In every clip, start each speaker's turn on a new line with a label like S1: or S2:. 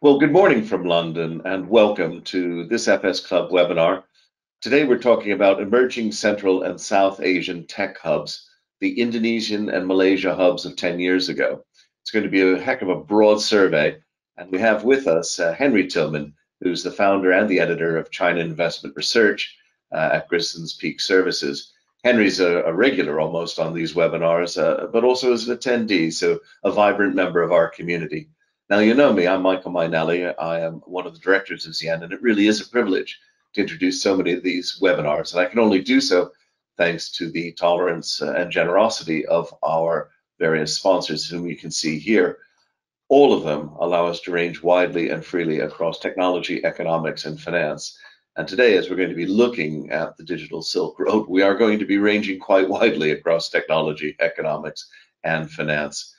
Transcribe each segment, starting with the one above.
S1: Well, good morning from London and welcome to this FS Club webinar. Today we're talking about emerging Central and South Asian tech hubs, the Indonesian and Malaysia hubs of 10 years ago. It's going to be a heck of a broad survey and we have with us uh, Henry Tillman, who's the founder and the editor of China Investment Research uh, at Grisons Peak Services. Henry's a, a, regular almost on these webinars, uh, but also as an attendee, so a vibrant member of our community. Now, you know me, I'm Michael Mainelli. I am one of the directors of Z/Yen, and it really is a privilege to introduce so many of these webinars. And I can only do so thanks to the tolerance uh, and generosity of our various sponsors, whom you can see here. All of them allow us to range widely and freely across technology, economics, and finance. And today, as we're going to be looking at the digital Silk Road, we are going to be ranging quite widely across technology, economics, and finance.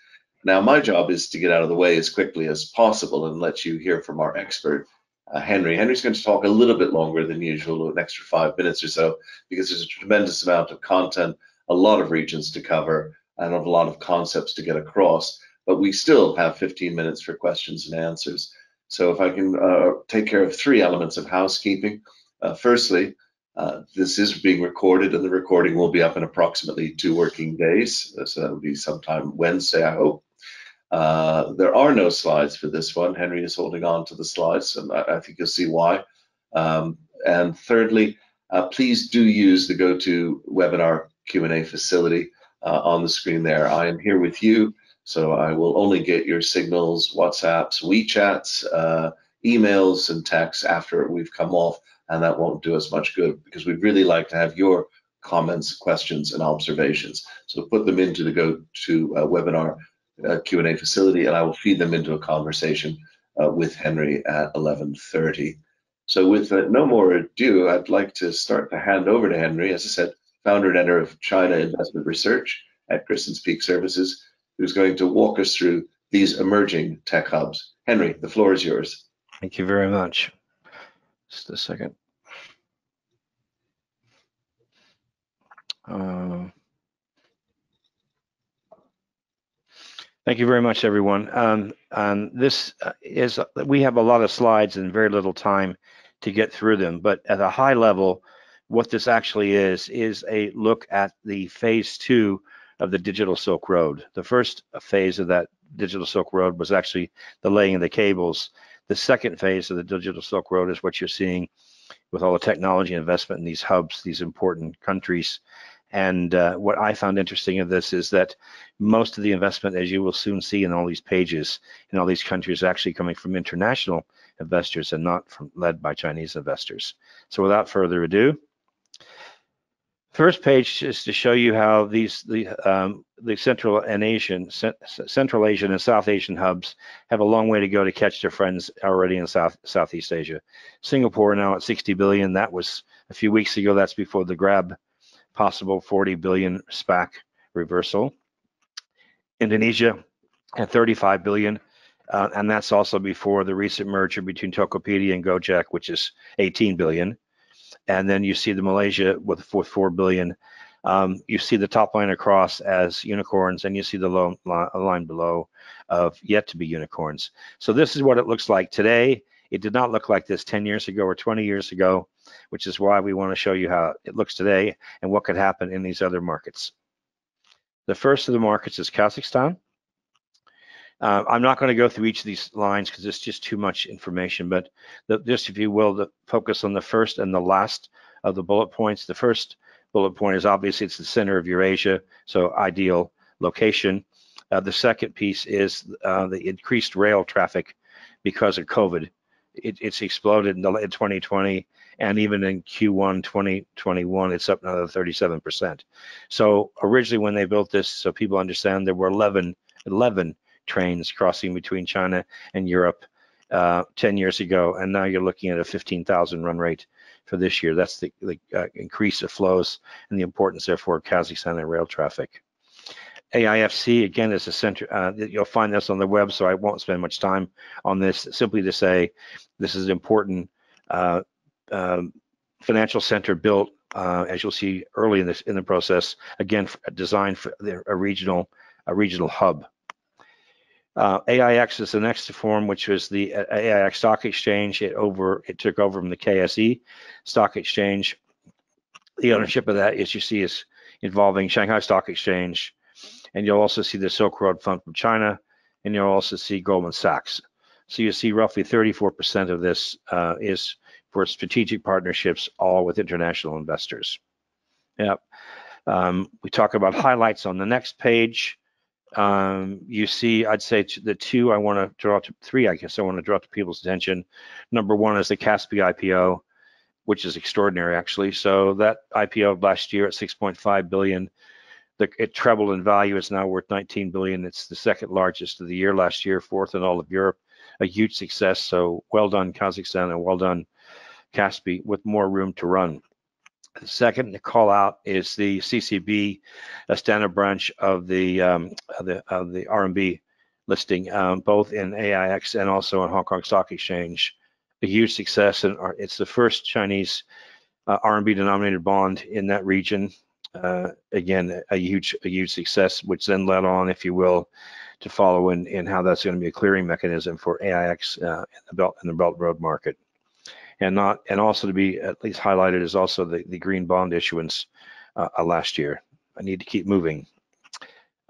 S1: Now, my job is to get out of the way as quickly as possible and let you hear from our expert, uh, Henry. Henry's going to talk a little bit longer than usual, an extra five minutes or so, because there's a tremendous amount of content, a lot of regions to cover, and a lot of concepts to get across. But we still have 15 minutes for questions and answers. So if I can uh, take care of three elements of housekeeping. Uh, firstly, uh, this is being recorded and the recording will be up in approximately two working days. So that'll be sometime Wednesday, I hope. Uh, there are no slides for this one. Henry is holding on to the slides, and I, I think you'll see why. Um, and thirdly, uh, please do use the GoToWebinar Q&A facility uh, on the screen there. I am here with you, so I will only get your signals, WhatsApps, WeChats, uh, emails, and texts after we've come off, and that won't do us much good because we'd really like to have your comments, questions, and observations. So put them into the GoToWebinar uh, Q&A facility and I will feed them into a conversation uh, with Henry at 11.30. So with uh, no more ado, I'd like to start to hand over to Henry, as I said, founder and editor of China Investment Research at Grisons Peak Services, who's going to walk us through these emerging tech hubs. Henry, the floor is yours.
S2: Thank you very much. Just a second. Uh, Thank you very much, everyone. Um, um, this is, we have a lot of slides and very little time to get through them, but at a high level, what this actually is, is a look at the phase two of the Digital Silk Road. The first phase of that Digital Silk Road was actually the laying of the cables. The second phase of the Digital Silk Road is what you're seeing with all the technology investment in these hubs, these important countries. And uh, what I found interesting of this is that most of the investment, as you will soon see in all these pages, in all these countries, is actually coming from international investors and not from led by Chinese investors. So without further ado, first page is to show you how these the um, the Central and Asian Central Asian and South Asian hubs have a long way to go to catch their friends already in South Southeast Asia. Singapore now at 60 billion. That was a few weeks ago. That's before the Grab possible 40 billion SPAC reversal. Indonesia at 35 billion, uh, and that's also before the recent merger between Tokopedia and Gojek, which is 18 billion. And then you see the Malaysia with, with 4 billion. Um, you see the top line across as unicorns, and you see the low line below of yet to be unicorns. So this is what it looks like today. It did not look like this 10 years ago or 20 years ago, which is why we want to show you how it looks today and what could happen in these other markets. The first of the markets is Kazakhstan. Uh, I'm not going to go through each of these lines because it's just too much information, but the, just, if you will, the focus on the first and the last of the bullet points. The first bullet point is obviously it's the center of Eurasia, so ideal location. Uh, the second piece is uh, the increased rail traffic because of COVID it, it's exploded in, the, in 2020 and even in Q1 2021, it's up another 37%. So originally when they built this, so people understand there were 11, 11 trains crossing between China and Europe uh, 10 years ago, and now you're looking at a 15,000 run rate for this year. That's the, the uh, increase of flows and the importance, therefore, of Kazakhstan and rail traffic. AIFC, again, is a center, uh, you'll find this on the web, so I won't spend much time on this, simply to say this is important uh, um, financial center built, uh, as you'll see early in this in the process, again, designed for a regional, a regional hub. Uh, AIX is the next form, which was the uh, AIX Stock Exchange. It over it took over from the KSE Stock Exchange. The ownership of that, as you see, is involving Shanghai Stock Exchange, and you'll also see the Silk Road Fund from China, and you'll also see Goldman Sachs. So you see roughly 34% of this uh, is for strategic partnerships, all with international investors. Yep. Um, we talk about highlights on the next page. Um, you see, I'd say the two I want to draw to three, I guess I want to draw to people's attention. Number one is the Kaspi IPO, which is extraordinary actually. So that IPO last year at 6.5 billion, the, it trebled in value. It's now worth 19 billion. It's the second largest of the year last year, fourth in all of Europe. A huge success. So well done Kazakhstan and well done Kaspi with more room to run. The second call out is the CCB, Astana branch of the um, of the of the RMB listing, um, both in AIX and also in Hong Kong Stock Exchange. A huge success, and it's the first Chinese uh, RMB denominated bond in that region. Uh, again, a huge a huge success, which then led on, if you will, to follow in, in how that's going to be a clearing mechanism for AIX uh, in the Belt in the Belt Road market and not and also to be at least highlighted is also the, the green bond issuance uh, uh, last year. I need to keep moving.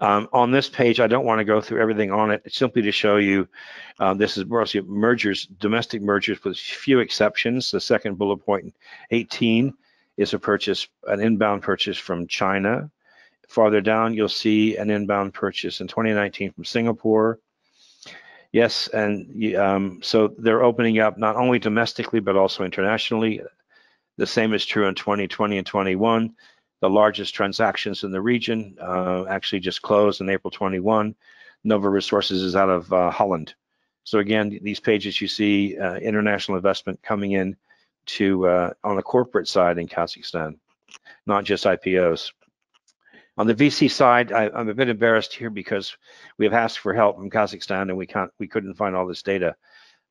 S2: Um, on this page, I don't want to go through everything on it. It's simply to show you uh, this is mergers, domestic mergers with few exceptions. The second bullet point, 18, is a purchase, an inbound purchase from China. Farther down, you'll see an inbound purchase in 2019 from Singapore. Yes, and um, so they're opening up not only domestically but also internationally. The same is true in 2020 and 21. The largest transactions in the region uh, actually just closed in April 21. Nova Resources is out of uh, Holland. So again, these pages you see uh, international investment coming in to uh, on the corporate side in Kazakhstan, not just IPOs. On the VC side, I, am a bit embarrassed here because we have asked for help from Kazakhstan and we can't, we couldn't find all this data.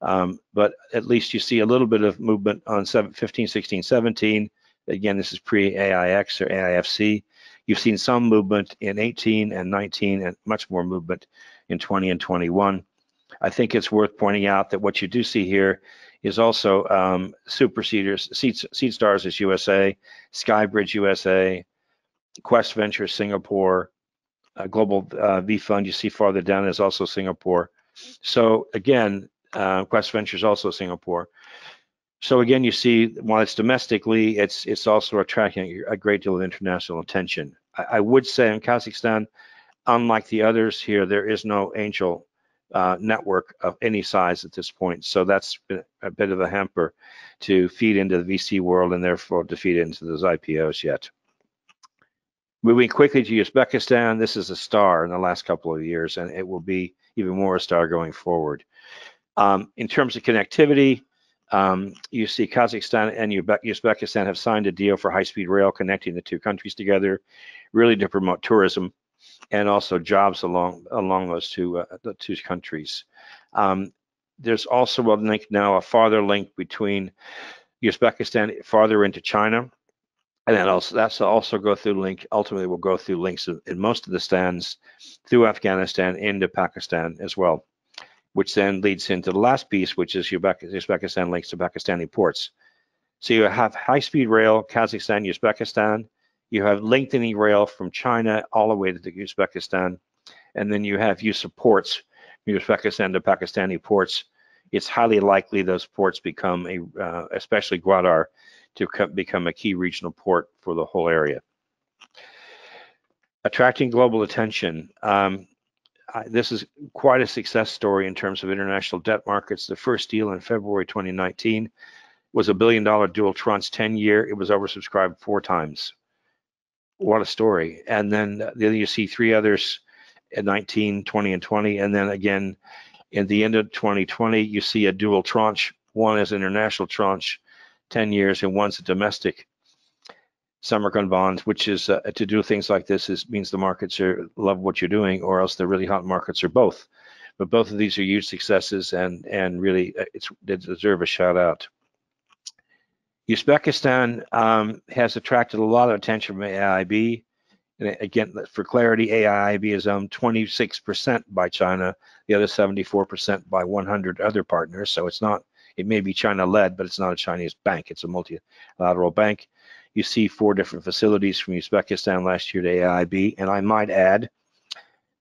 S2: Um, but at least you see a little bit of movement on 15, 16, 17. Again, this is pre-AIX or AIFC. You've seen some movement in 18 and 19 and much more movement in 20 and 21. I think it's worth pointing out that what you do see here is also um, Super Seeders, Seed, Seed Stars is USA, Skybridge USA, Quest Ventures Singapore, uh, Global uh, V Fund you see farther down is also Singapore. So again, uh, Quest Ventures also Singapore. So again, you see while it's domestically, it's it's also attracting a great deal of international attention. I, I would say in Kazakhstan, unlike the others here, there is no angel uh, network of any size at this point. So that's a bit of a hamper to feed into the VC world and therefore to feed into those IPOs yet. Moving quickly to Uzbekistan, this is a star in the last couple of years, and it will be even more a star going forward. Um, in terms of connectivity, um, you see Kazakhstan and Uzbekistan have signed a deal for high-speed rail connecting the two countries together, really to promote tourism and also jobs along along those two uh, the two countries. Um, there's also a link now, a farther link between Uzbekistan farther into China and then also that's also go through link ultimately will go through links in, in most of the stands through Afghanistan into Pakistan as well, which then leads into the last piece, which is Uzbekistan links to Pakistani ports. So you have high-speed rail, Kazakhstan, Uzbekistan. You have lengthening rail from China all the way to the Uzbekistan, and then you have use of ports Uzbekistan to Pakistani ports. It's highly likely those ports become a, uh, especially Gwadar, to become a key regional port for the whole area. Attracting global attention. Um, I, this is quite a success story in terms of international debt markets. The first deal in February 2019 was a billion dollar dual tranche 10 year. It was oversubscribed four times. What a story. And then, then you see three others at 19, 20, and 20. And then again, in the end of 2020, you see a dual tranche. One is international tranche 10 years and one's a domestic Samarkand bond, which is uh, to do things like this is means the markets are love what you're doing, or else the really hot markets are both. But both of these are huge successes, and and really uh, it's they deserve a shout out. Uzbekistan um, has attracted a lot of attention from AIB. And again, for clarity, AIIB is owned 26% by China, the other 74% by 100 other partners. So it's not, it may be China led, but it's not a Chinese bank. It's a multilateral bank. You see four different facilities from Uzbekistan last year to AIIB. And I might add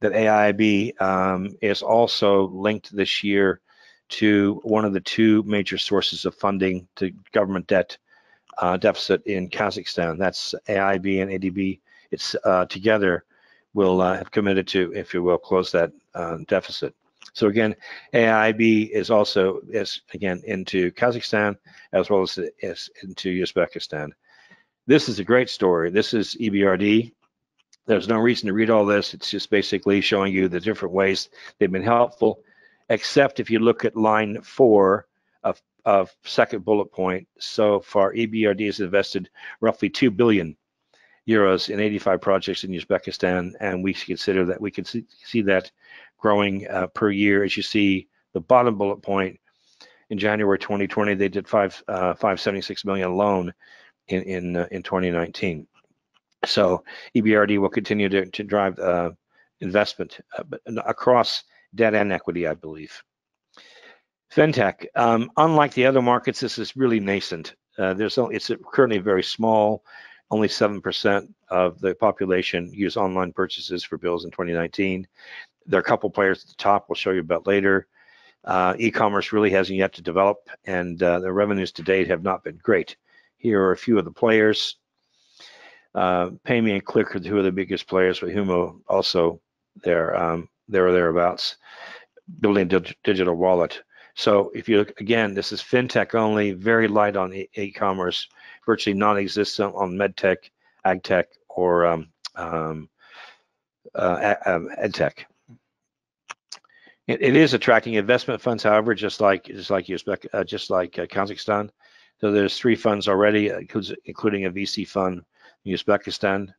S2: that AIIB um, is also linked this year to one of the two major sources of funding to government debt uh, deficit in Kazakhstan. That's AIB and ADB. It's uh, together will uh, have committed to, if you will, close that uh, deficit. So again, AIB is also is again into Kazakhstan as well as, into Uzbekistan. This is a great story. This is EBRD. There's no reason to read all this. It's just basically showing you the different ways they've been helpful, except if you look at line four of, of second bullet point. So far, EBRD has invested roughly 2 billion euros in 85 projects in Uzbekistan, and we consider that we can see, see that growing uh, per year. As you see, the bottom bullet point in January 2020, they did five uh, 576 million loan in in uh, in 2019. So EBRD will continue to, to drive uh, investment uh, across debt and equity, I believe. FinTech, um, unlike the other markets, this is really nascent. Uh, there's it's currently very small. Only 7% of the population use online purchases for bills in 2019. There are a couple players at the top we'll show you about later. Uh, e-commerce really hasn't yet to develop and uh, the revenues to date have not been great. Here are a few of the players. Uh, PayMe and Click are two of the biggest players, but Humo also there, um, there or thereabouts, building a digital wallet. So if you look again, this is fintech only, very light on e-commerce, virtually non-existent on medtech, agtech, or um, um, uh, um, edtech. It, it is attracting investment funds, however, just like just like Uzbek, uh, just like uh, Kazakhstan. So there's three funds already, uh, including a VC fund in Uzbekistan.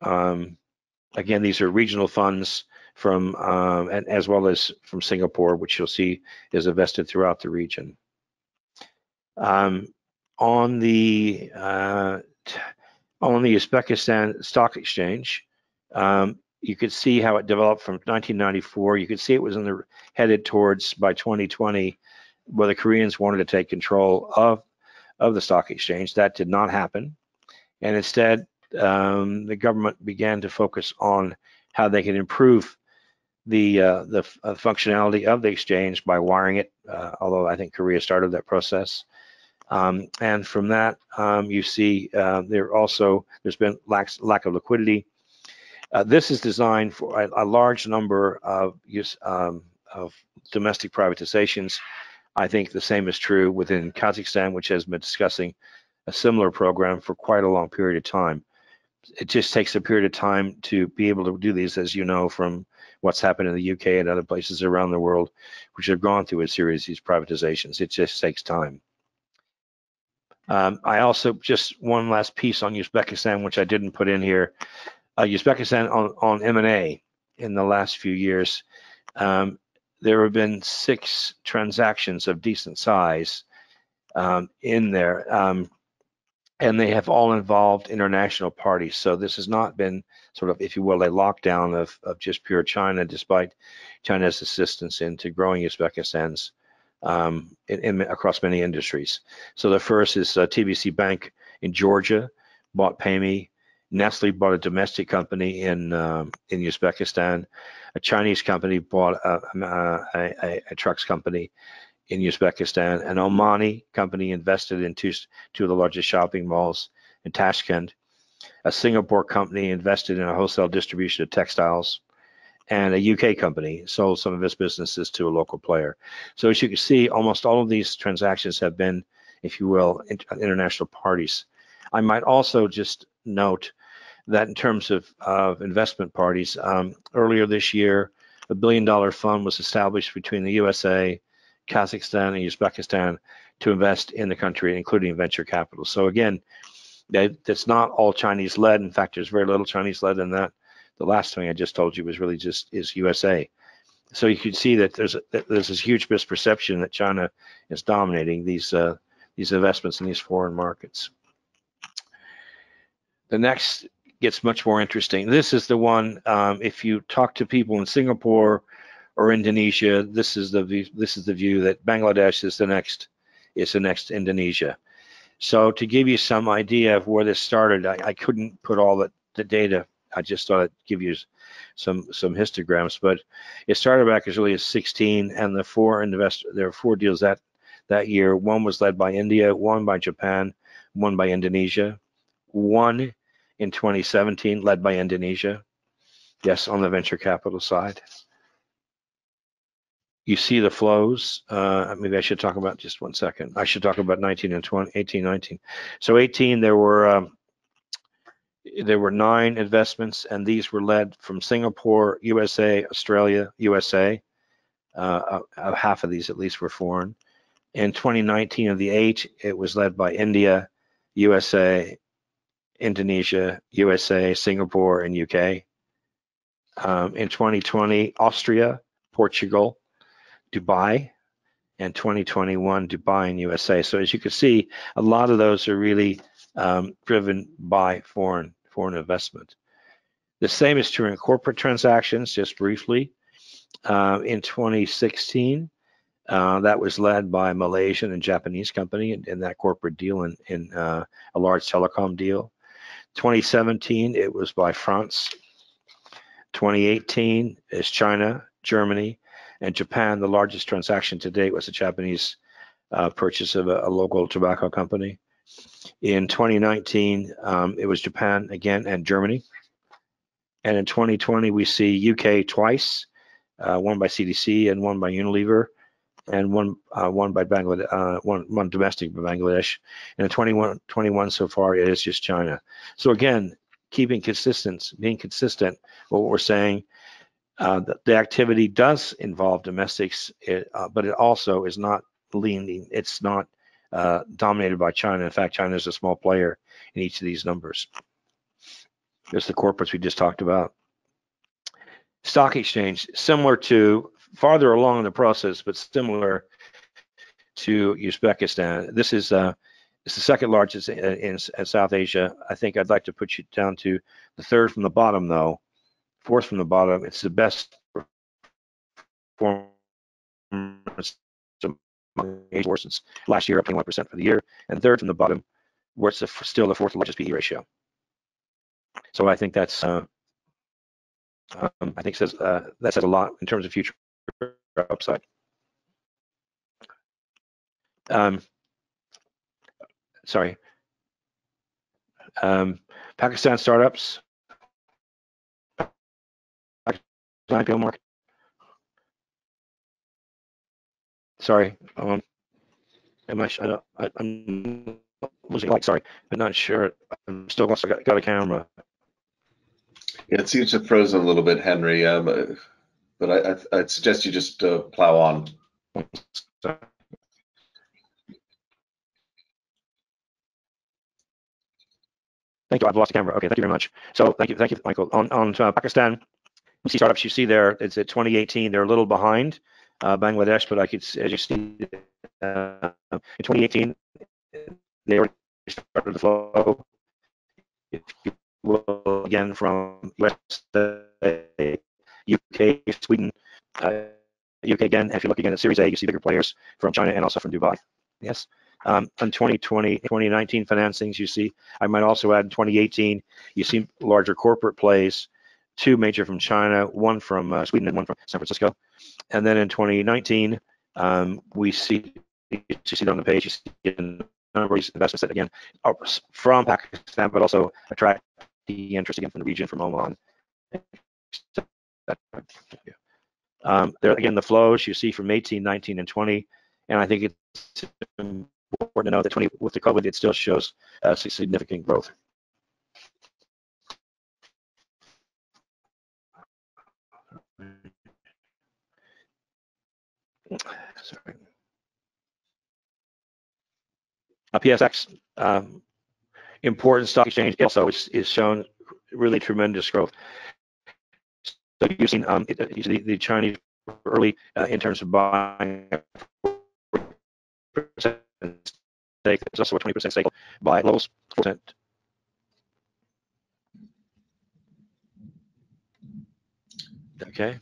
S2: Um, again, these are regional funds from um, and as well as from Singapore, which you'll see is invested throughout the region. Um, on the uh, on the Uzbekistan Stock Exchange, um, you could see how it developed from 1994. You could see it was in the headed towards by 2020, where the Koreans wanted to take control of of the stock exchange. That did not happen, and instead, um, the government began to focus on how they could improve the uh, the uh, functionality of the exchange by wiring it. Uh, although I think Korea started that process, um, and from that um, you see uh, there also there's been lack lack of liquidity. Uh, this is designed for a, a large number of use um, of domestic privatizations. I think the same is true within Kazakhstan, which has been discussing a similar program for quite a long period of time. It just takes a period of time to be able to do these, as you know, from what's happened in the UK and other places around the world, which have gone through a series of these privatizations. It just takes time. Um, I also just one last piece on Uzbekistan, which I didn't put in here. Uh, Uzbekistan on, M&A in the last few years, um, there have been six transactions of decent size um, in there. And they have all involved international parties. So this has not been sort of, if you will, a lockdown of, of just pure China, despite China's assistance into growing Uzbekistan's um, in, in, across many industries. So the first is uh, TBC Bank in Georgia bought PayMe. Nestle bought a domestic company in um, in Uzbekistan. A Chinese company bought a, a, a, a trucks company in Uzbekistan. An Omani company invested in two, two of the largest shopping malls in Tashkent. A Singapore company invested in a wholesale distribution of textiles. And a UK company sold some of its businesses to a local player. So as you can see, almost all of these transactions have been, if you will, international parties. I might also just note that in terms of, of investment parties, um, earlier this year, a billion dollar fund was established between the USA, Kazakhstan and Uzbekistan to invest in the country, including venture capital. So again, that's not all Chinese led. In fact, there's very little Chinese led in that. The last thing I just told you was really just is USA. So you can see that there's a, there's this huge misperception that China is dominating these uh, these investments in these foreign markets. The next gets much more interesting. This is the one. Um, if you talk to people in Singapore or Indonesia, this is the view, this is the view that Bangladesh is the next is the next Indonesia. So to give you some idea of where this started, I, I couldn't put all the, the data. I just thought I'd give you some some histograms, but it started back as early as 16, and the four invest there were four deals that that year. One was led by India, one by Japan, one by Indonesia, one in 2017 led by Indonesia. Yes, on the venture capital side. You see the flows. Uh, maybe I should talk about just one second. I should talk about 19 and 20, 18, 19. So 18, there were um, there were nine investments, and these were led from Singapore, USA, Australia, USA. Uh, uh, half of these, at least, were foreign. In 2019, of the eight, it was led by India, USA, Indonesia, USA, Singapore, and UK. Um, in 2020, Austria, Portugal, Dubai, and 2021, Dubai and USA. So as you can see, a lot of those are really um, driven by foreign foreign investment. The same is true in corporate transactions, just briefly. Uh, in 2016, uh, that was led by a Malaysian and Japanese company in, in that corporate deal in, in uh, a large telecom deal. 2017, it was by France. 2018 is China, Germany, and Japan. The largest transaction to date was a Japanese uh, purchase of a, a, local tobacco company. In 2019, um, it was Japan again and Germany. And in 2020, we see UK twice, uh, one by CDC and one by Unilever, and one uh, one by Bangladesh, uh, one one domestic by Bangladesh. And in 21, 21 so far, it is just China. So again, keeping consistent, being consistent, what we're saying, uh, the, the, activity does involve domestics, it, uh, but it also is not leaning. It's not uh, dominated by China. In fact, China is a small player in each of these numbers. There's the corporates we just talked about. Stock exchange, similar to farther along in the process, but similar to Uzbekistan. This is uh, it's the second largest in, in, in, South Asia. I think I'd like to put you down to the third from the bottom, though. Fourth from the bottom. It's the best performance since last year, up 21% for the year. And third from the bottom, where it's still the fourth largest PE ratio. So I think that's uh, um, I think says uh, that says a lot in terms of future upside. Um, sorry. Um, Pakistan startups. IPO market. Sorry. Um, am I, I, don't, I am losing like sorry. I'm not sure. I'm still lost. I got, got a camera.
S1: Yeah, it seems to have frozen a little bit, Henry. Um, but I, I, would suggest you just uh, plow on.
S2: Thank you. I've lost the camera. Okay, thank you very much. So thank you, thank you, Michael. On on uh, Pakistan, see startups you see there. It's at 2018. They're a little behind uh, Bangladesh, but I could, as you see, uh, in 2018 they started the flow. If you again from UK, Sweden, uh, UK again. If you look again at Series A, you see bigger players from China and also from Dubai. Yes. Um, on 2020, 2019 financings, you see, I might also add in 2018, you see larger corporate plays, two major from China, one from uh, Sweden and one from San Francisco. And then in 2019, um, we see, you see it on the page, you see a number of investments that again are from Pakistan, but also attract the interest again from the region, from Oman. Um, there again, the flows you see from 18, 19, and 20, and I think it's important to know that 20 with the COVID, it still shows uh, significant growth. sorry. Uh, a PSX um, important stock exchange also is, is shown really tremendous growth. So you've seen um, uh, the, the Chinese early uh, in terms of buying stake. it's also a 20% stake by levels percent. Okay.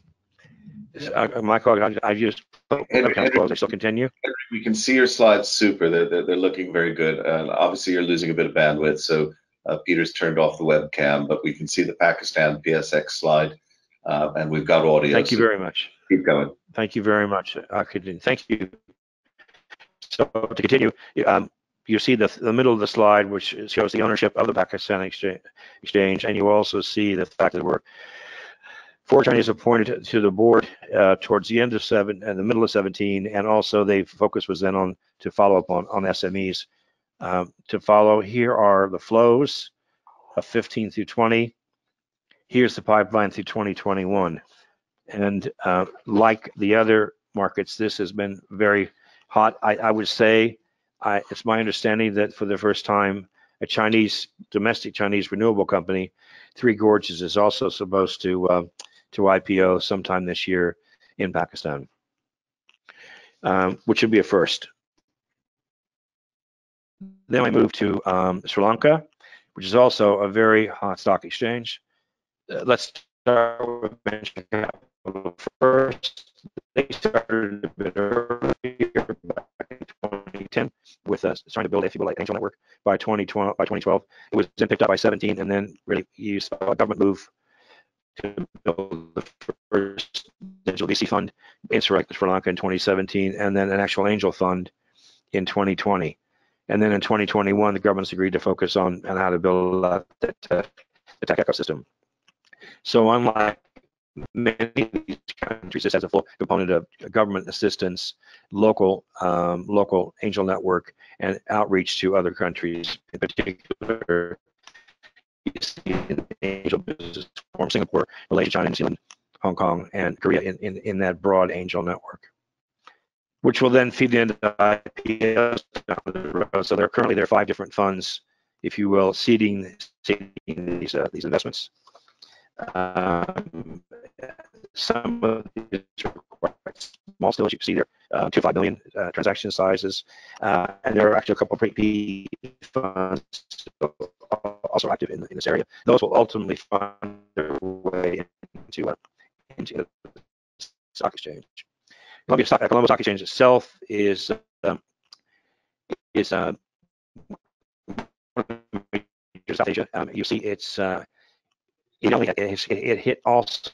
S2: Uh, uh, Michael, I, I just oh,
S1: Henry-.
S2: I still continue.
S1: We can see your slides super. They're, they're, they're looking very good. And obviously, you're losing a bit of bandwidth. So uh, Peter's turned off the webcam, but we can see the Pakistan PSX slide, uh, and we've got audio.
S2: Thank you
S1: so
S2: very much.
S1: Keep going.
S2: Thank you very much. I could, thank you. So to continue, um, you see the, the middle of the slide, which shows the ownership of the Pakistan exchange, exchange and you also see the fact that we're four Chinese appointed to the board uh, towards the end of seven and the middle of 17, and also they focus was then on to follow up on on SMEs. Um, to follow, here are the flows of 15 through 20. Here's the pipeline through 2021. And uh, like the other markets, this has been very hot. I, I would say I, it's my understanding that for the first time, a Chinese domestic Chinese renewable company, Three Gorges, is also supposed to uh, to IPO sometime this year in Pakistan, um, which would be a first. Then we move to um, Sri Lanka, which is also a very hot stock exchange. Uh, let's start with venture capital first. They started a bit earlier back in 2010 with us trying to build a like angel network by 2012. By 2012, it was then picked up by 17, and then really you saw a government move to build the first digital VC fund in Sri Lanka in 2017, and then an actual angel fund in 2020. And then in 2021, the government's agreed to focus on, on how to build out the, the tech ecosystem. So unlike many of these countries, this has a full component of government assistance, local um, local angel network, and outreach to other countries. In particular, you see angel business from Singapore, Malaysia, China, New Zealand, Hong Kong, and Korea in, in, in that broad angel network which will then feed into the IPOs down the road. So there are currently there are five different funds, if you will, seeding, seeding these uh, these investments. Um, some of these are quite small still, as you can see there, uh, two to five million uh, transaction sizes, uh, and there are actually a couple of PE funds also active in, in this area. Those will ultimately find their way into uh, into the stock exchange. Columbia Stock, Colombo Stock Exchange itself is um, is uh, South Asia. Um, you see, it's uh, it only it, it hit also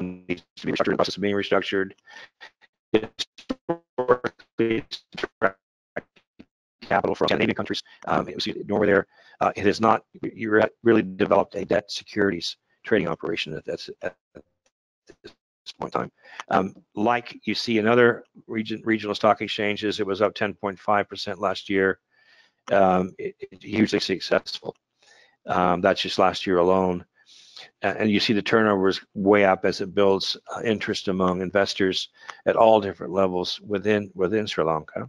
S2: needs to be restructured process of being restructured. Capital from Scandinavian countries. Um, it was Norway there. Uh, it has not you really developed a debt securities trading operation that's at this point in time. Um, like you see in other region, regional stock exchanges, it was up 10.5% last year. Um, it, it, hugely successful. Um, that's just last year alone. And you see the turnover is way up as it builds uh, interest among investors at all different levels within within Sri Lanka.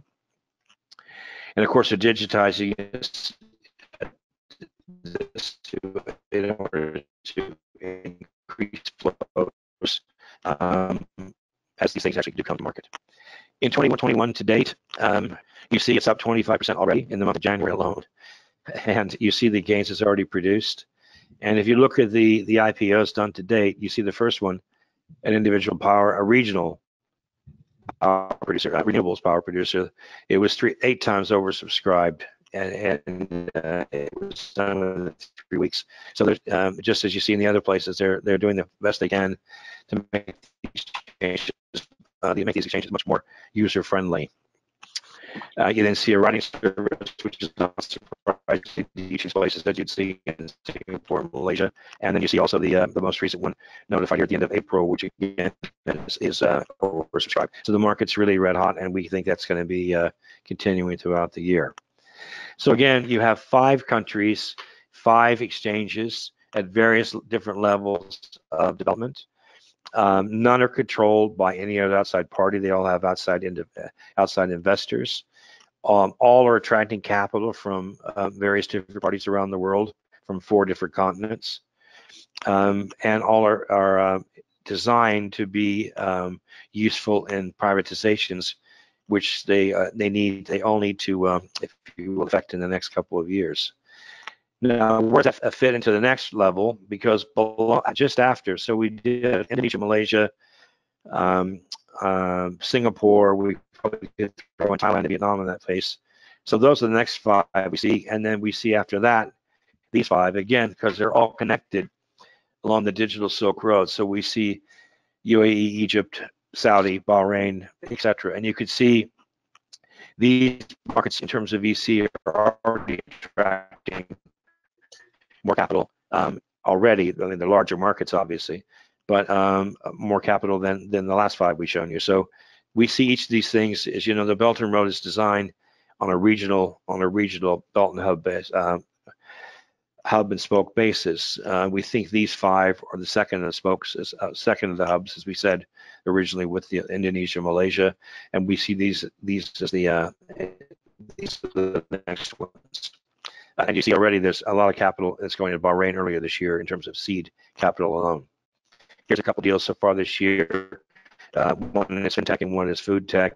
S2: And of course, they're digitizing this to in order to increase flows um, as these things actually do come to market. In 2021 to date, um, you see it's up 25% already in the month of January alone. And you see the gains it's already produced. And if you look at the, the IPOs done to date, you see the first one, an individual power, a regional power producer, renewables power producer. It was three, eight times oversubscribed and, and uh, it was done in three weeks. So there's, um, just as you see in the other places, they're they're doing the best they can to make these changes, uh, make these exchanges much more user friendly. Uh, you then see a writing service, which is not surprising each of places that you'd see in Singapore, Malaysia, and then you see also the uh, the most recent one notified here at the end of April, which again is, is uh, oversubscribed. So the market's really red hot, and we think that's going to be uh, continuing throughout the year. So again, you have five countries, five exchanges at various different levels of development. Um, none are controlled by any other outside party. They all have outside outside investors. Um, all are attracting capital from uh, various different parties around the world from four different continents, um, and all are, are uh, designed to be um, useful in privatizations which they uh, they need they all need to uh, if you will affect in the next couple of years. Now, where does that fit into the next level? Because just after, so we did Indonesia, Malaysia, um, uh, Singapore, we probably did throw in Thailand and Vietnam in that place. So those are the next five we see, and then we see after that these five again because they're all connected along the digital Silk Road. So we see UAE, Egypt, Saudi, Bahrain, etc. And you could see these markets in terms of VC are already attracting more capital um, already. I mean, the larger markets, obviously, but um, more capital than than the last five we've shown you. So we see each of these things as you know, the Belt and Road is designed on a regional on a regional Belt and Hub base, uh, hub and spoke basis. Uh, we think these five are the second of the spokes, uh, second of the hubs, as we said originally with the Indonesia, Malaysia, and we see these these as the uh, these are the next ones. And you see already there's a lot of capital that's going to Bahrain earlier this year in terms of seed capital alone. Here's a couple deals so far this year. Uh, one is fintech and one is food tech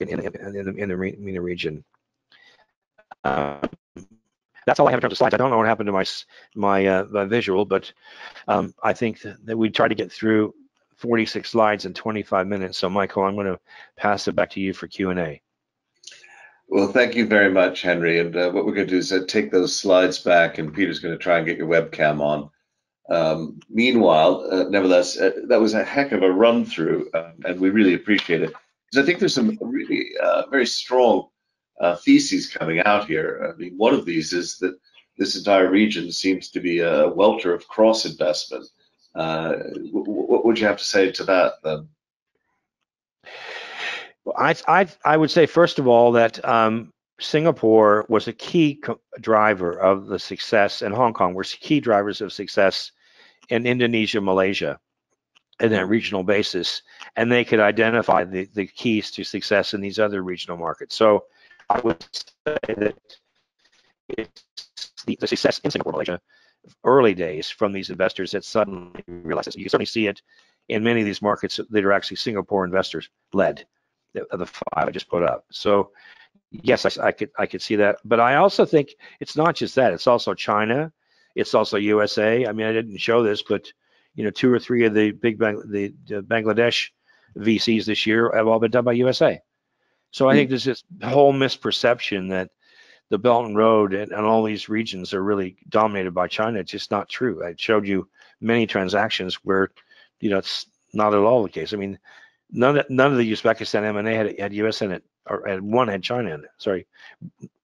S2: in, in, in, in the, in the region. Um, that's all I have in terms of slides. I don't know what happened to my my, uh, my visual, but um, I think that we tried to get through 46 slides in 25 minutes. So, Michael, I'm going to pass it back to you for Q&A.
S1: Well, thank you very much, Henry. And uh, what we're going to do is uh, take those slides back, and Peter's going to try and get your webcam on. Um, meanwhile, uh, nevertheless, uh, that was a heck of a run through, um, and we really appreciate it because I think there's some really uh, very strong uh, theses coming out here. I mean, one of these is that this entire region seems to be a welter of cross investment. Uh, what would you have to say to that then?
S2: I, I, I would say, first of all, that um, Singapore was a key driver of the success, and Hong Kong were key drivers of success in Indonesia, Malaysia, in that regional basis, and they could identify the, the keys to success in these other regional markets. So I would say that it's the, the success in Singapore, Malaysia, early days from these investors that suddenly realize this. You can certainly see it in many of these markets that are actually Singapore investors led, the, the five I just put up. So yes, I, I, could I could see that, but I also think it's not just that. It's also China, it's also USA. I mean, I didn't show this, but you know, two or three of the big Bang, the, the Bangladesh VCs this year have all been done by USA. So I think there's this whole misperception that the Belt and Road and, and, all these regions are really dominated by China. It's just not true. I showed you many transactions where, you know, it's not at all the case. I mean, none of, none of the Uzbekistan M&A had, had US in it, or had, one had China in it. Sorry,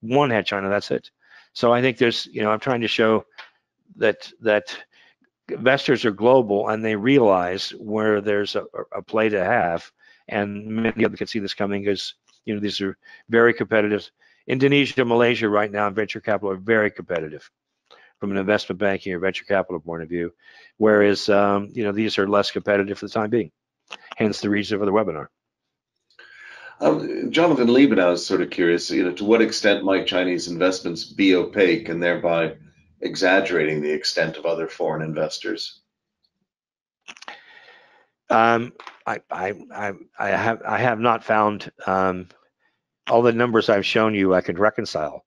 S2: one had China. That's it. So I think there's, you know, I'm trying to show that that investors are global and they realize where there's a, a play to have, and many of them can see this coming because you know, these are very competitive. Indonesia, Malaysia right now, venture capital are very competitive from an investment banking or venture capital point of view, whereas, um, you know, these are less competitive for the time being. Hence the reason for the webinar.
S1: Um, Jonathan I was sort of curious, you know, to what extent might Chinese investments be opaque and thereby exaggerating the extent of other foreign investors?
S2: Um, I, I, I, I, have I have not found um, all the numbers I've shown you, I could reconcile,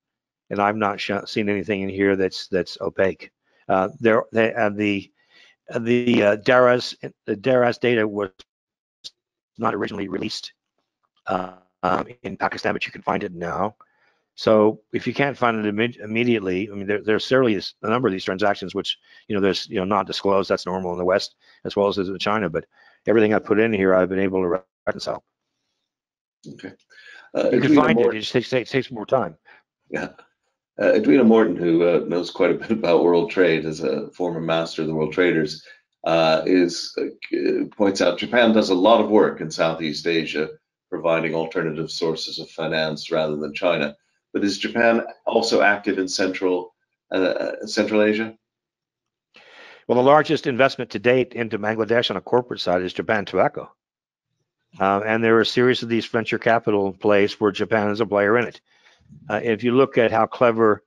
S2: and I've not seen anything in here that's that's opaque. Uh, there, they, uh, the the uh, Daraz the Daraz data was not originally released uh, um, in Pakistan, but you can find it now. So if you can't find it Im immediately, I mean, there, there's certainly a number of these transactions which you know there's you know not disclosed. That's normal in the West as well as in China. But everything I put in here, I've been able to reconcile.
S1: Okay.
S2: Uh, you can find Morton. it. It just takes, takes, takes more time.
S1: Yeah. Uh, Edwina Morton, who uh, knows quite a bit about world trade as a former master of the world traders, uh, is uh, points out Japan does a lot of work in Southeast Asia, providing alternative sources of finance rather than China. But is Japan also active in Central uh, Central Asia?
S2: Well, the largest investment to date into Bangladesh on a corporate side is Japan Tobacco. Uh, and there are a series of these venture capital plays where Japan is a player in it. Uh, if you look at how clever,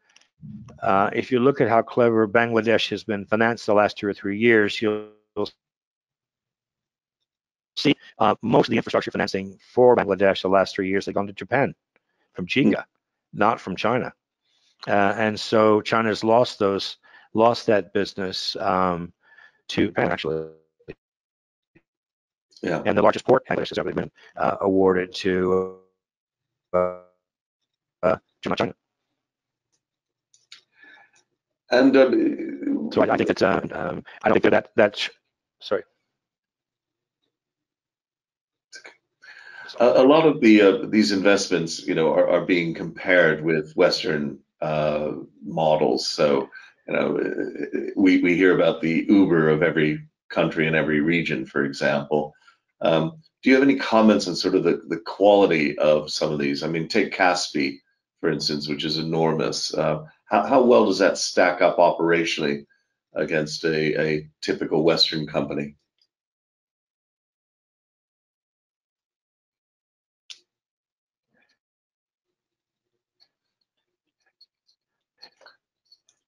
S2: uh, if you look at how clever Bangladesh has been financed the last two or three years, you'll see uh, most of the infrastructure financing for Bangladesh the last three years have gone to Japan from JICA, not from China.
S3: Uh, and so China's lost those, lost that business um, to Japan, actually.
S1: Yeah.
S3: And the largest port has ever been uh, awarded to uh, uh, China.
S1: And um,
S3: So I, I think that's, uh, um, I don't think that, that's, sorry.
S1: a, a lot of the uh, these investments, you know, are, are being compared with Western uh, models. So, you know, we we hear about the Uber of every country and every region, for example. Um, do you have any comments on sort of the, the quality of some of these? I mean, take Kaspi, for instance, which is enormous. Uh, how, how well does that stack up operationally against a, a typical Western company?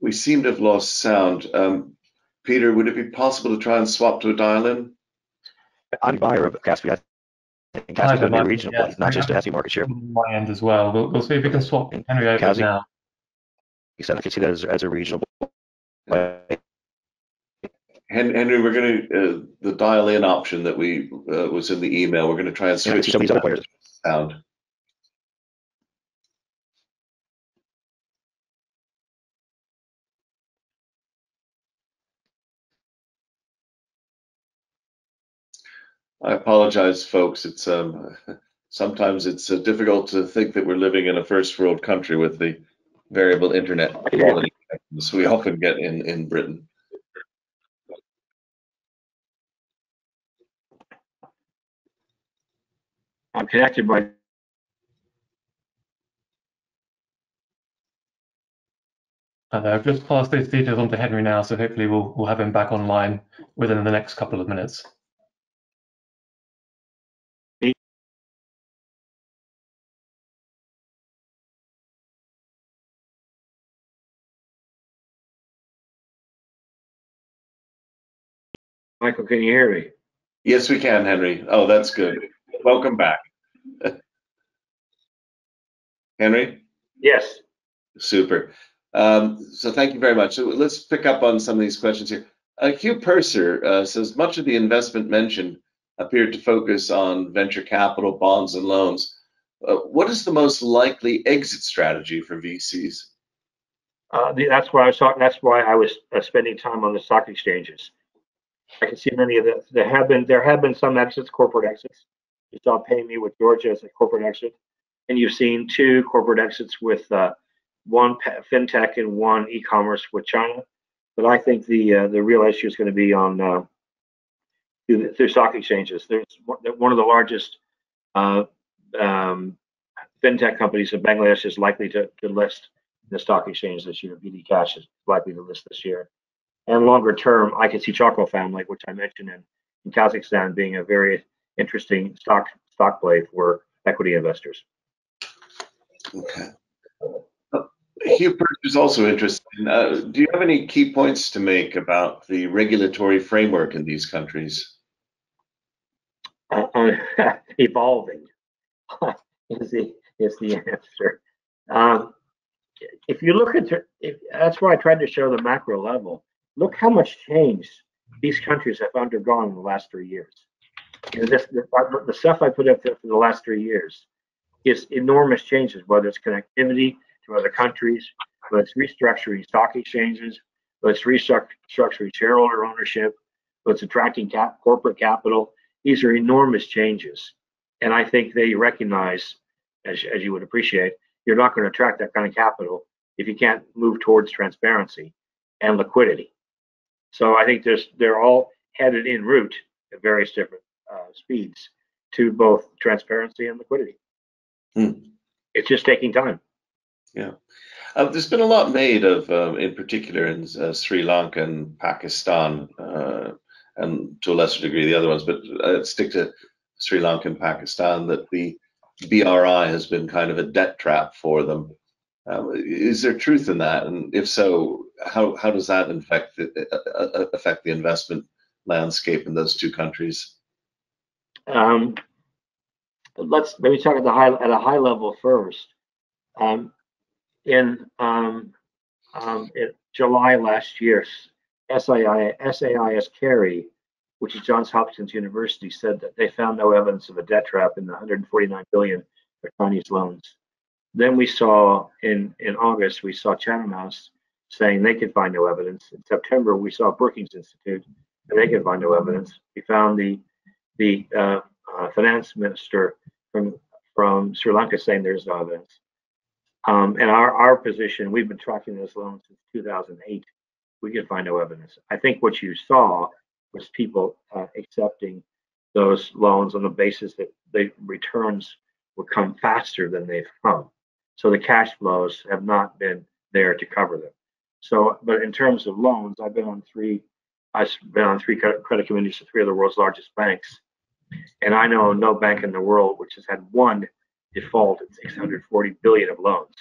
S1: We seem to have lost sound. Um, Peter, would it be possible to try and swap to a dial-in?
S3: I'm a buyer of Kaspi. I think Kaspi is a regional
S4: yeah,
S3: play, not just a have market share.
S4: my end as well. We'll, we'll see if we can swap Henry over
S3: Kazi?
S4: now.
S3: Said I could see that as, as a regional play.
S1: Henry, we're going to, uh, the dial-in option that we, uh, was in the email, we're going to try and
S3: Yeah,
S1: switch
S3: some of these other players.
S1: sound. I apologize, folks. It's, um, sometimes it's uh, difficult to think that we're living in a first world country with the variable internet quality connections we often get in, in Britain.
S3: I'm connected by.
S4: And I've just passed those details on to Henry now, so hopefully we'll, we'll have him back online within the next couple of minutes.
S3: Michael, can you hear me?
S1: Yes, we can, Henry. Oh, that's good. Welcome back. Henry?
S3: Yes.
S1: Super. Um, so thank you very much. So let's pick up on some of these questions here. Uh, Hugh Purser uh, says much of the investment mentioned appeared to focus on venture capital, bonds, and loans. Uh, what is the most likely exit strategy for VCs?
S2: Uh, the, that's why I was talking. That's why I was uh, spending time on the stock exchanges. I can see many of the. There have been there have been some exits, corporate exits. You saw PayMe with Georgia as a corporate exit, and you've seen two corporate exits with uh, one fintech and one e-commerce with China. But I think the uh, the real issue is going to be on uh, through, through stock exchanges. There's one of the largest uh, um, fintech companies in Bangladesh is likely to, to list the stock exchange this year. bKash is likely to list this year. And longer term, I can see Choco Family, which I mentioned in, in Kazakhstan, being a very interesting stock stock play for equity investors.
S1: Okay. Uh, Hugh Purser is also interested. Uh, do you have any key points to make about the regulatory framework in these countries?
S2: Uh, uh, evolving is the is the answer. Um, if you look at if, that's why I tried to show the macro level. Look how much change these countries have undergone in the last three years. You know, this, the, uh, the stuff I put up there for the last three years is enormous changes, whether it's connectivity to other countries, whether it's restructuring stock exchanges, whether it's restructuring shareholder ownership, whether it's attracting cap, corporate capital. These are enormous changes. And I think they recognize, as, as you would appreciate, you're not going to attract that kind of capital if you can't move towards transparency and liquidity. So I think there's they're all headed en route at various different uh, speeds to both transparency and liquidity.
S1: Hmm.
S2: It's just taking time.
S1: Uh, there's been a lot made of, um, in particular, in uh, Sri Lanka and Pakistan, uh, and to a lesser degree the other ones, but uh, stick to Sri Lanka and Pakistan, that the BRI has been kind of a debt trap for them. Um, is there truth in that? And if so, how, how does that affect the, uh, uh, affect the investment landscape in those two countries?
S2: Um, let's maybe talk at the high at a high level first. Um, in um, um, in July last year, SAI, SAIS CARI, which is Johns Hopkins University, said that they found no evidence of a debt trap in the 149 billion for Chinese loans. Then we saw in in August we saw Chatham House saying they could find no evidence. In September we saw Brookings Institute and they could find no evidence. We found the the uh, uh, finance minister from from Sri Lanka saying there's no evidence. Um, and our, our position, we've been tracking this loan since 2008. We can find no evidence. I think what you saw was people uh, accepting those loans on the basis that the returns would come faster than they've come. So the cash flows have not been there to cover them. So, but in terms of loans, I've been on three, I've been on three credit committees for three of the world's largest banks. And I know no bank in the world which has had one default in 640 billion of loans.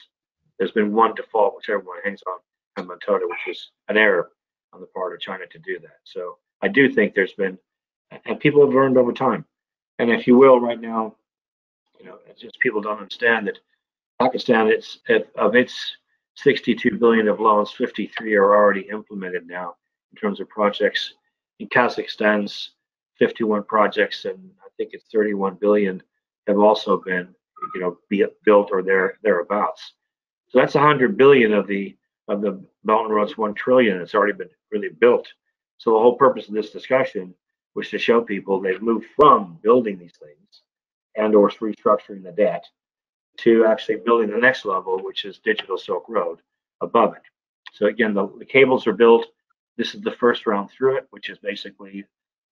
S2: There's been one default, which everyone hangs on Hambantota, which was an error on the part of China to do that. So I do think there's been, and people have learned over time. And if you will, right now, you know, it's just people don't understand that Pakistan, it's of its 62 billion of loans, 53 are already implemented now in terms of projects. In Kazakhstan's 51 projects, and I think it's 31 billion, have also been, you know, be built or there thereabouts. So that's 100 billion of the of the Belt and Road's 1 trillion. It's already been really built. So the whole purpose of this discussion was to show people they've moved from building these things and or restructuring the debt to actually building the next level, which is Digital Silk Road above it. So again, the, the cables are built. This is the first round through it, which is basically,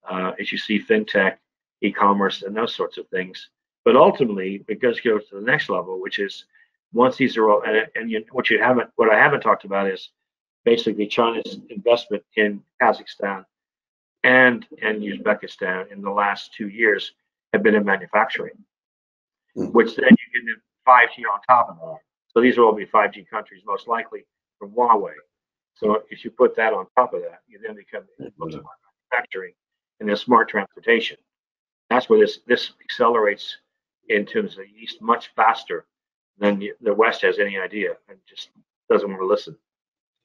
S2: uh, as you see, fintech, e-commerce, and those sorts of things. But ultimately, it goes go to the next level, which is once these are all, and, and you, what you haven't, what I haven't talked about is basically China's investment in Kazakhstan and and Uzbekistan in the last two years have been in manufacturing, mm. which then you get 5G on top of that. So these will all be 5G countries, most likely from Huawei. So if you put that on top of that, you then become mm-hmm. smart manufacturing and then smart transportation. That's where this this accelerates in terms of the East much faster than the West has any idea and just doesn't want to listen.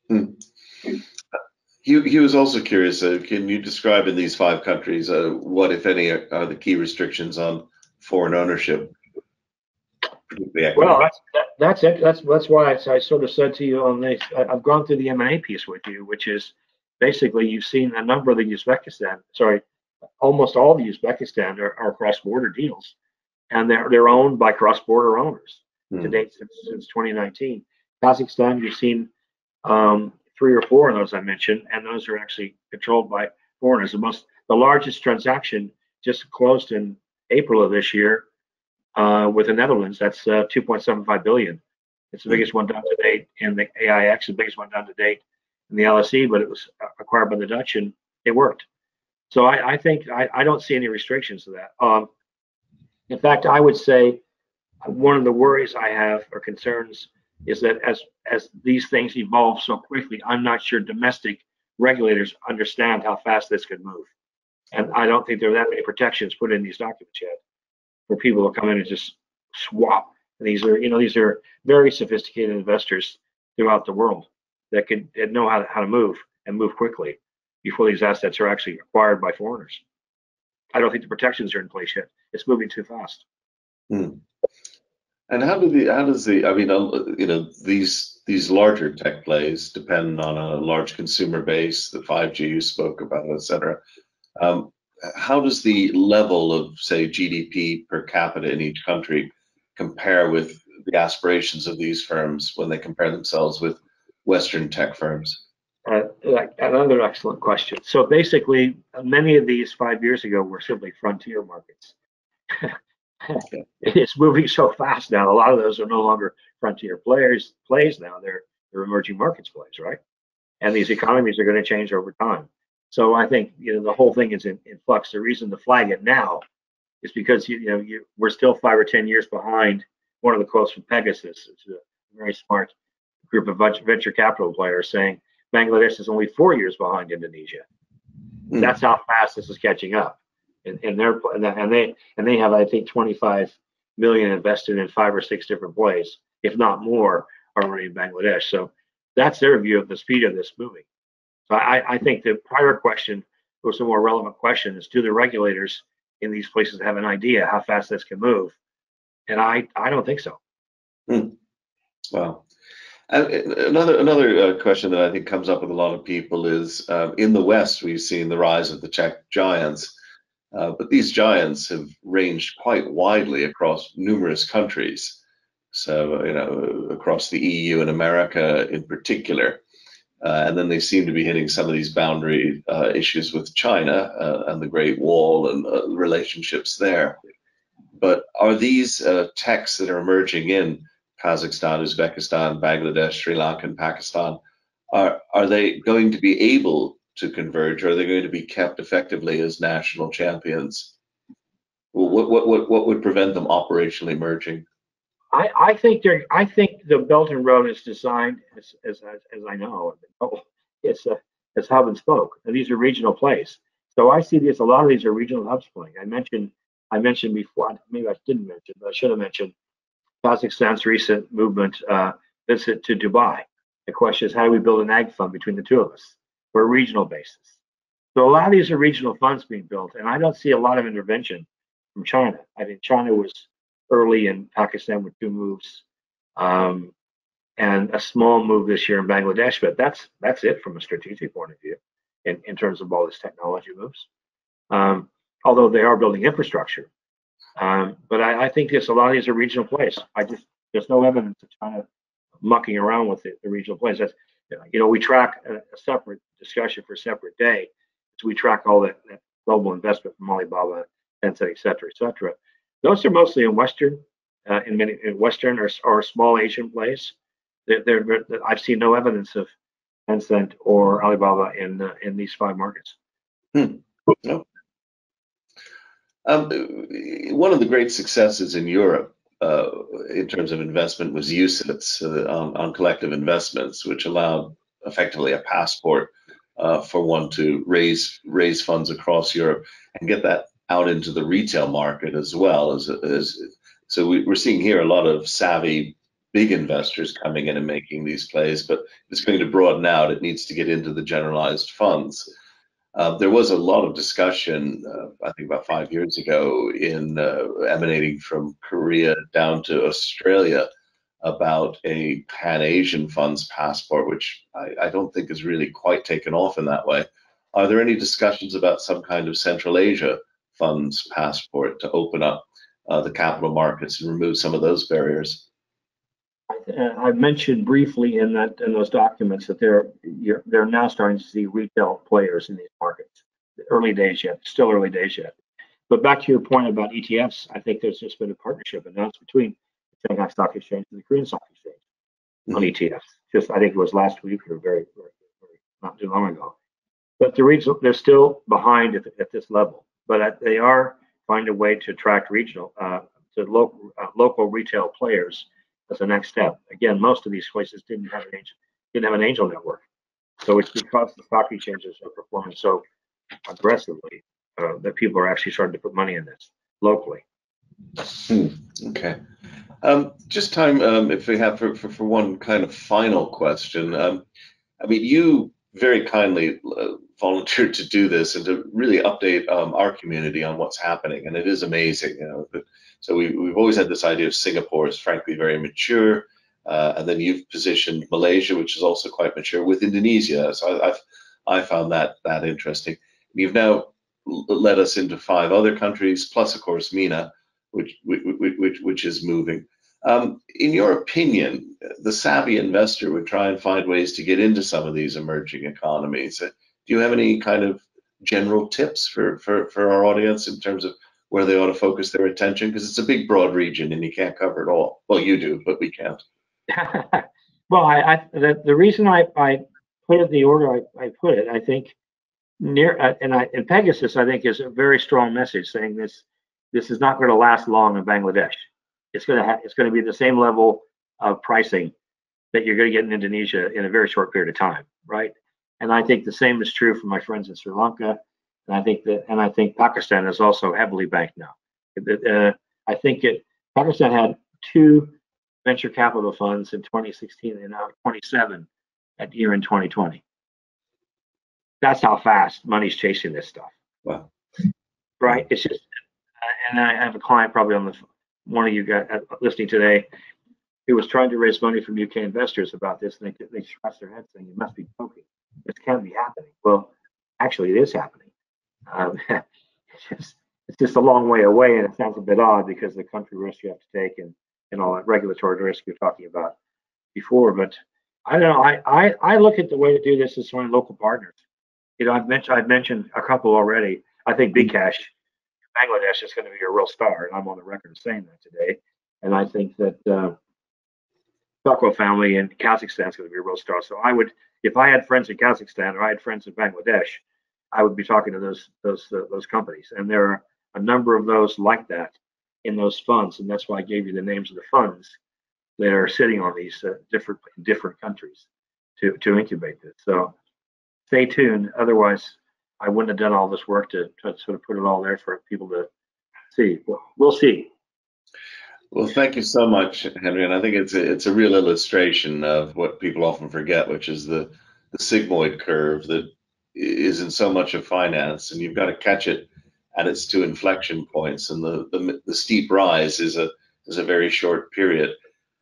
S1: Hmm. He, he was also curious. Uh, can you describe in these five countries uh, what, if any, are, are the key restrictions on foreign ownership?
S2: Well, that's that, that's it. That's that's why I, I, sort of said to you on this. I, have gone through the M&A piece with you, which is basically you've seen a number of the Uzbekistan. Sorry, almost all the Uzbekistan are, are cross-border deals, and they're they're owned by cross-border owners mm. to date since since 2019. Kazakhstan, you've seen um, three or four of those I mentioned, and those are actually controlled by foreigners. The most the largest transaction just closed in April of this year uh, with the Netherlands. That's uh, 2.75 billion. It's the biggest one done to date, and the AIX, the biggest one done to date in the LSE, but it was acquired by the Dutch and it worked. So I, I think I, I, don't see any restrictions to that. Um, in fact, I would say one of the worries I have or concerns is that as as these things evolve so quickly, I'm not sure domestic regulators understand how fast this could move. And I don't think there are that many protections put in these documents yet for people will come in and just swap. And these are, you know, these are very sophisticated investors throughout the world that could that know how to, how to move and move quickly before these assets are actually acquired by foreigners. I don't think the protections are in place yet. It's moving too fast.
S1: Hmm. And how do the how does the I mean uh, you know these these larger tech plays depend on a large consumer base, the 5G you spoke about, et cetera. Um, how does the level of, say, GDP per capita in each country compare with the aspirations of these firms when they compare themselves with Western tech firms?
S2: Uh, another excellent question. So basically, many of these five years ago were simply frontier markets. it's moving so fast now. A lot of those are no longer frontier players plays now. They're they're emerging markets plays, right? And these economies are going to change over time. So I think you know the whole thing is in, in flux. The reason to flag it now is because you, you know you, we're still five or ten years behind. One of the quotes from Pegasus, it's a very smart group of venture capital players saying Bangladesh is only four years behind Indonesia. Mm. That's how fast this is catching up. And, and they're and they and they have I think 25 million invested in five or six different plays, if not more, already in Bangladesh. So that's their view of the speed of this moving. So I, I think the prior question was a more relevant question: is do the regulators in these places have an idea how fast this can move? And I I don't think so.
S1: Hmm. Wow. And another another uh, question that I think comes up with a lot of people is uh, in the West we've seen the rise of the tech giants, uh, but these giants have ranged quite widely across numerous countries. So you know across the EU and America in particular, uh, and then they seem to be hitting some of these boundary uh, issues with China uh, and the Great Wall and relationships there. But are these texts that are emerging in Kazakhstan, Uzbekistan, Bangladesh, Sri Lanka, and Pakistan, are, are they going to be able to converge? Or are they going to be kept effectively as national champions? What, what, what, what would prevent them operationally merging?
S2: I, I think they're, I think the Belt and Road is designed, as, as, as I know, it's a, it's hub and spoke, and these are regional plays. So I see this, a lot of these are regional hubs playing. I mentioned, I mentioned before, maybe I didn't mention, but I should have mentioned Kazakhstan's recent movement uh, visit to Dubai. The question is, how do we build an ag fund between the two of us for a regional basis? So a lot of these are regional funds being built, and I don't see a lot of intervention from China. I think China was early in Pakistan with two moves, um, and a small move this year in Bangladesh. But that's that's it from a strategic point of view, in, in terms of all these technology moves. Um, although they are building infrastructure, um, but I, I, think this a lot of these are regional plays. I just there's no evidence of China mucking around with the, the regional plays. That's you know we track a, a, separate discussion for a separate day. So we track all that, that global investment from Alibaba, Tencent, et cetera, et cetera. Those are mostly in Western, uh, in many in Western or, or small Asian plays. They're, I've seen no evidence of Tencent or Alibaba in uh, in these five markets.
S1: Hmm. No. Um, one of the great successes in Europe uh, in terms of investment was UCITS uh, on, on, collective investments, which allowed effectively a passport uh, for one to raise raise funds across Europe and get that out into the retail market as well as, as so we, are seeing here a lot of savvy big investors coming in and making these plays, but it's going to broaden out. It needs to get into the generalized funds. Uh, there was a lot of discussion, uh, I think about five years ago, in uh, emanating from Korea down to Australia about a Pan Asian funds passport, which I, I, don't think is really quite taken off in that way. Are there any discussions about some kind of Central Asia funds passport to open up uh, the capital markets and remove some of those barriers.
S2: I mentioned briefly in that in those documents that they're they're now starting to see retail players in these markets. Early days yet, still early days yet. But back to your point about ETFs, I think there's just been a partnership announced between the Shanghai Stock Exchange and the Korean Stock Exchange mm-hmm. on ETFs. Just I think it was last week or very, very, very not too long ago. But the regional, they're still behind at, at this level but they are finding a way to attract regional uh, to local uh, local retail players as the next step. Again, most of these places didn't have an angel didn't have an angel network, so it's because the stock exchanges are performing so aggressively uh, that people are actually starting to put money in this locally.
S1: Hmm. Okay. Um, just time, um, if we have for, for, for, one kind of final question. Um, I mean, you very kindly uh, volunteered to do this and to really update um, our community on what's happening. And it is amazing. You know, but, so we, we've always had this idea of Singapore is frankly very mature. Uh, and then you've positioned Malaysia, which is also quite mature, with Indonesia. So I, I've I found that that interesting. You've now led us into five other countries, plus of course MENA, which which which, which is moving. Um, in your opinion, the savvy investor would try and find ways to get into some of these emerging economies. Uh, do you have any kind of general tips for, for, for our audience in terms of where they ought to focus their attention? Because it's a big, broad region and you can't cover it all. Well, you do, but we can't.
S2: well, I, I, the, the reason I, I put it the order I, I put it, I think near uh, and I and Pegasus, I think, is a very strong message saying this this is not going to last long in Bangladesh it's going to ha- it's going to be the same level of pricing that you're going to get in Indonesia in a very short period of time, right? And I think the same is true for my friends in Sri Lanka, and I think that and I think Pakistan is also heavily banked now. Uh, I think it Pakistan had two venture capital funds in 2016 and now 27 at year in 2020. That's how fast money's chasing this stuff,
S1: Wow.
S2: right? It's just, uh, and I have a client probably on the one of you guys uh, listening today who was trying to raise money from UK investors about this, and they they scratched their heads saying, "You must be joking. This can't be happening." Well, actually, it is happening. Um, it's just it's just a long way away, and it sounds a bit odd because the country risk you have to take and and all that regulatory risk you're talking about before. But I don't know. I I, I look at the way to do this is find local partners. You know, I've mentioned I've mentioned a couple already. I think bKash, Bangladesh is going to be a real star, and I'm on the record of saying that today. And I think that uh, Choco Family in Kazakhstan is going to be a real star. So I would, if I had friends in Kazakhstan or I had friends in Bangladesh, I would be talking to those those uh, those companies. And there are a number of those like that in those funds, and that's why I gave you the names of the funds that are sitting on these uh, different different countries to to incubate this. So stay tuned. Otherwise, I wouldn't have done all this work to, to sort of put it all there for people to see. Well, see.
S1: Well, thank you so much, Henry. And I think it's a, it's a real illustration of what people often forget, which is the, the sigmoid curve that is in so much of finance, and you've got to catch it at its two inflection points. And the, the, the steep rise is a is a very short period.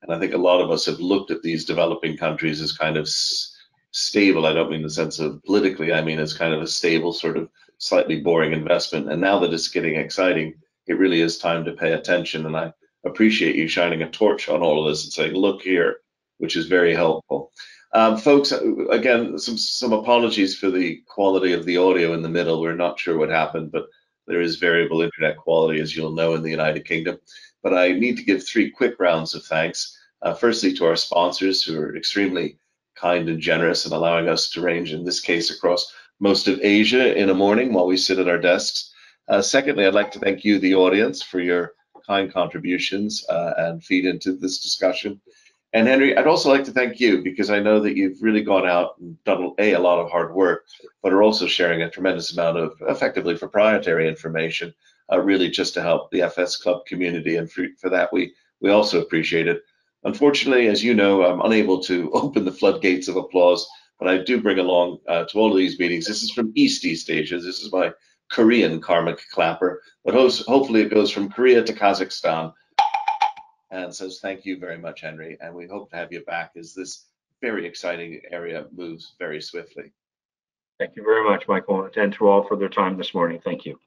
S1: And I think a lot of us have looked at these developing countries as kind of s- stable. I don't mean the sense of politically. I mean it's kind of a stable, sort of slightly boring investment. And now that it's getting exciting, it really is time to pay attention. And I appreciate you shining a torch on all of this and saying, look here, which is very helpful. Um, folks, again, some, some apologies for the quality of the audio in the middle. We're not sure what happened, but there is variable internet quality, as you'll know, in the United Kingdom. But I need to give three quick rounds of thanks. Uh, firstly, to our sponsors who are extremely kind and generous in allowing us to range, in this case, across most of Asia in a morning while we sit at our desks. Uh, secondly, I'd like to thank you, the audience, for your kind contributions uh, and feed into this discussion. And Henry, I'd also like to thank you because I know that you've really gone out and done a, a lot of hard work, but are also sharing a tremendous amount of effectively proprietary information, uh, really just to help the FS Club community. And for, for that, we we also appreciate it. Unfortunately, as you know, I'm unable to open the floodgates of applause, but I do bring along uh, to all of these meetings. This is from East East Asia. This is my Korean karmic clapper, but hopefully it goes from Korea to Kazakhstan and says thank you very much, Henry, and we hope to have you back as this very exciting area moves very swiftly.
S2: Thank you very much, Michael, and to all for their time this morning. Thank you.